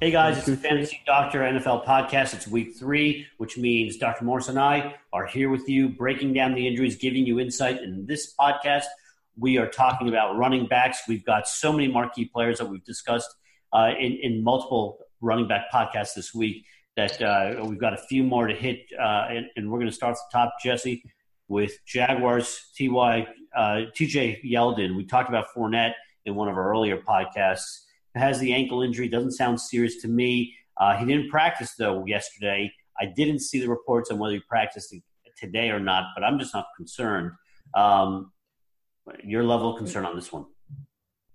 Hey guys, it's the Fantasy Doctor NFL podcast. It's week three, which means Dr. Morse and I are here with you, breaking down the injuries, giving you insight. In this podcast, we are talking about running backs. We've got so many marquee players that we've discussed uh, in, in multiple running back podcasts this week that uh, we've got a few more to hit. Uh, and, and, we're going to start at the top, Jesse, with Jaguars, TY, uh, TJ Yeldon. We talked about Fournette in one of our earlier podcasts has the ankle injury. Doesn't sound serious to me. Uh, he didn't practice though yesterday. I didn't see the reports on whether he practiced today or not, but I'm just not concerned. Um, your level of concern on this one?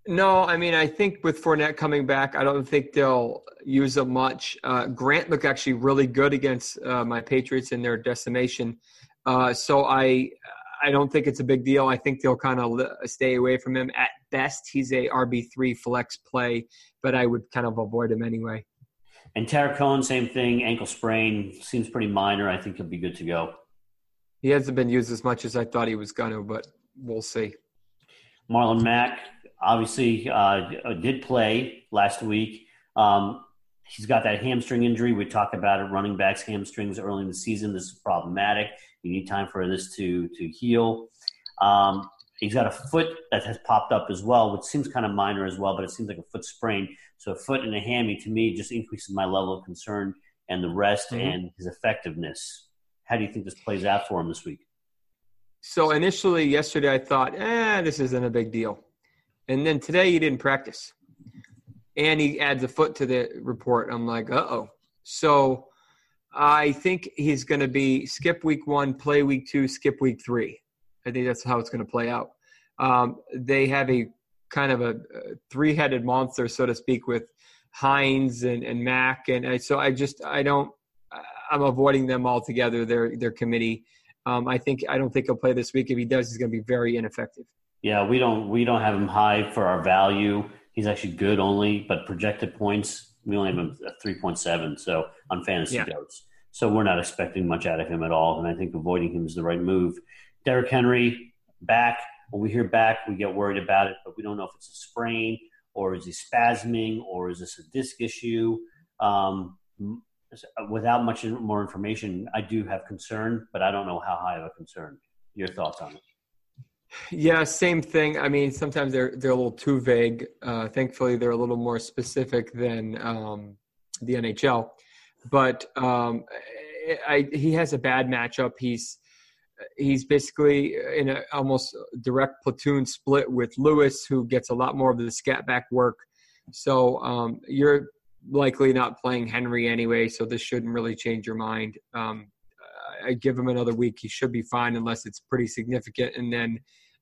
No, I mean I think with Fournette coming back, I don't think they'll use him much. Uh, Grant looked actually really good against uh, my Patriots in their decimation, uh, so I I don't think it's a big deal. I think they'll kind of stay away from him. At best, he's a RB three flex play, but I would kind of avoid him anyway. And Tarik Cohen, same thing, ankle sprain, seems pretty minor. I think he'll be good to go. He hasn't been used as much as I thought he was going to, but we'll see. Marlon Mack obviously uh, did play last week. Um, he's got that hamstring injury. We talked about it, running backs hamstrings early in the season. This is problematic. You need time for this to to heal. Um, he's got a foot that has popped up as well, which seems kind of minor as well, but it seems like a foot sprain. So a foot and a hammy to me just increases my level of concern and the rest mm-hmm. and his effectiveness. How do you think this plays out for him this week? So initially yesterday I thought, eh, this isn't a big deal. And then today he didn't practice. And he adds a foot to the report. I'm like, uh oh. So I think he's going to be skip week one, play week two, skip week three. I think that's how it's going to play out. Um, they have a kind of a, a three-headed monster, so to speak, with Hines and, and Mack, and I, so I just I don't I'm avoiding them altogether. Their their committee. Um, I think I don't think he'll play this week. If he does, he's going to be very ineffective. Yeah, we don't we don't have him high for our value. He's actually good only, but projected points we only have him at three point seven. So on fantasy yeah. goats. So we're not expecting much out of him at all, and I think avoiding him is the right move. Derrick Henry back. When we hear back, we get worried about it, but we don't know if it's a sprain or is he spasming or is this a disc issue. Um, without much more information, I do have concern, but I don't know how high of a concern. Your thoughts on it? Yeah, same thing. I mean, sometimes they're they're a little too vague. Uh, thankfully, they're a little more specific than um, the NHL. But um, I, he has a bad matchup. He's he's basically in an almost direct platoon split with Lewis, who gets a lot more of the scat back work. So um, you're likely not playing Henry anyway, so this shouldn't really change your mind. Um, I give him another week; he should be fine unless it's pretty significant, and then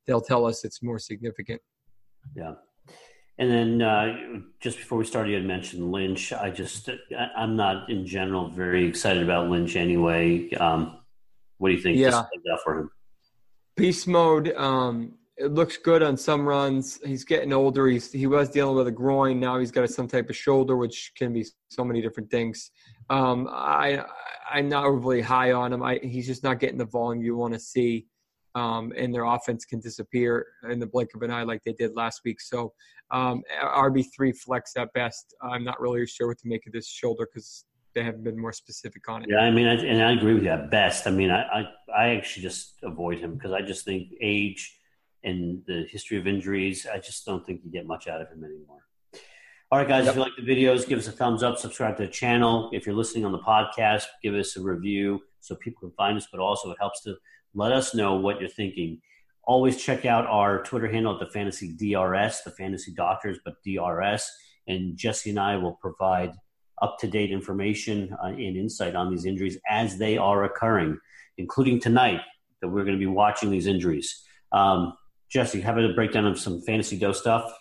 they'll tell us it's more significant. Yeah. And then uh, just before we started, you had mentioned Lynch. I just, I'm not in general very excited about Lynch anyway. Um, what do you think? Yeah. for him. Beast mode. Um, it looks good on some runs. He's getting older. He's he was dealing with a groin. Now he's got some type of shoulder, which can be so many different things. Um, I I'm not overly high on him. I, he's just not getting the volume you want to see um, and their offense can disappear in the blink of an eye like they did last week. So um, RB3 flex at best. I'm not really sure what to make of this shoulder because they haven't been more specific on it. Yeah, I mean, I, and I agree with you at best. I mean, I, I, I actually just avoid him because I just think age and the history of injuries, I just don't think you get much out of him anymore. All right, guys, yep. if you like the videos, give us a thumbs up, subscribe to the channel. If you're listening on the podcast, give us a review so people can find us, but also it helps to let us know what you're thinking. Always check out our Twitter handle at the Fantasy DRS, the Fantasy Doctors, but DRS. And Jesse and I will provide up to date information uh, and insight on these injuries as they are occurring, including tonight that we're going to be watching these injuries. Um, Jesse, have a breakdown of some Fantasy Dose stuff.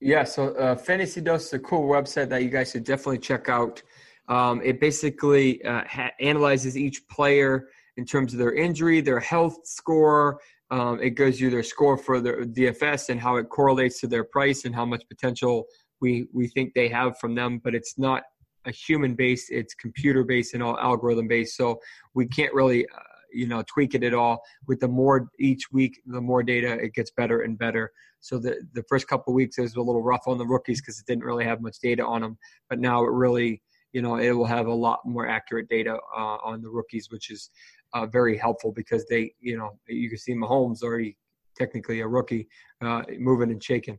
Yeah, so uh, Fantasy Dose is a cool website that you guys should definitely check out. Um, it basically uh, ha- analyzes each player in terms of their injury, their health score. Um, it gives you their score for their DFS and how it correlates to their price and how much potential we we think they have from them. But it's not a human based; it's computer based and all algorithm based. So we can't really uh, you know tweak it at all with the more each week the more data it gets better and better so the the first couple weeks was a little rough on the rookies because it didn't really have much data on them but now it really you know it will have a lot more accurate data uh, on the rookies which is uh, very helpful because they you know you can see Mahomes already technically a rookie uh, moving and shaking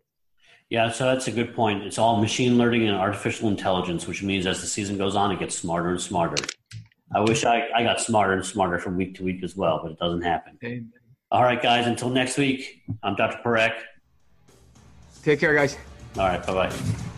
yeah, so that's a good point. It's all machine learning and artificial intelligence, which means as the season goes on, it gets smarter and smarter. I wish I, I got smarter and smarter from week to week as well, but it doesn't happen. Amen. All right, guys, until next week, I'm Dr. Parekh. Take care, guys. All right, bye bye.